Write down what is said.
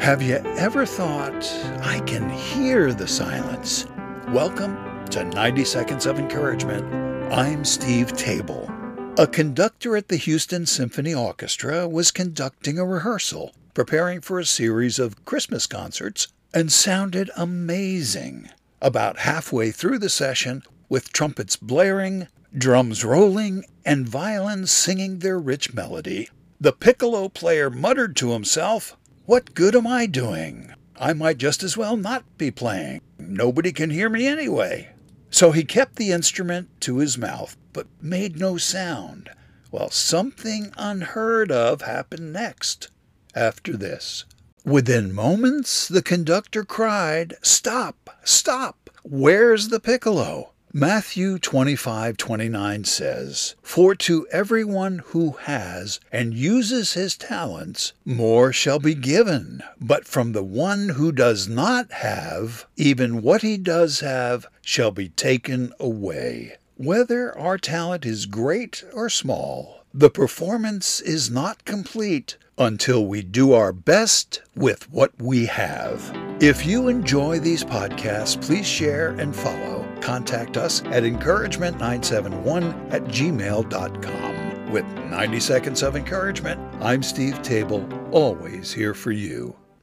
Have you ever thought, I can hear the silence? Welcome to 90 Seconds of Encouragement. I'm Steve Table. A conductor at the Houston Symphony Orchestra was conducting a rehearsal, preparing for a series of Christmas concerts, and sounded amazing. About halfway through the session, with trumpets blaring, drums rolling, and violins singing their rich melody, the piccolo player muttered to himself, What good am I doing? I might just as well not be playing. Nobody can hear me anyway. So he kept the instrument to his mouth, but made no sound. Well, something unheard of happened next. After this, within moments, the conductor cried, Stop! Stop! Where's the piccolo? Matthew 25:29 says, "For to everyone who has and uses his talents, more shall be given, but from the one who does not have, even what he does have shall be taken away." Whether our talent is great or small, the performance is not complete until we do our best with what we have. If you enjoy these podcasts, please share and follow. Contact us at encouragement971 at gmail.com. With 90 Seconds of Encouragement, I'm Steve Table, always here for you.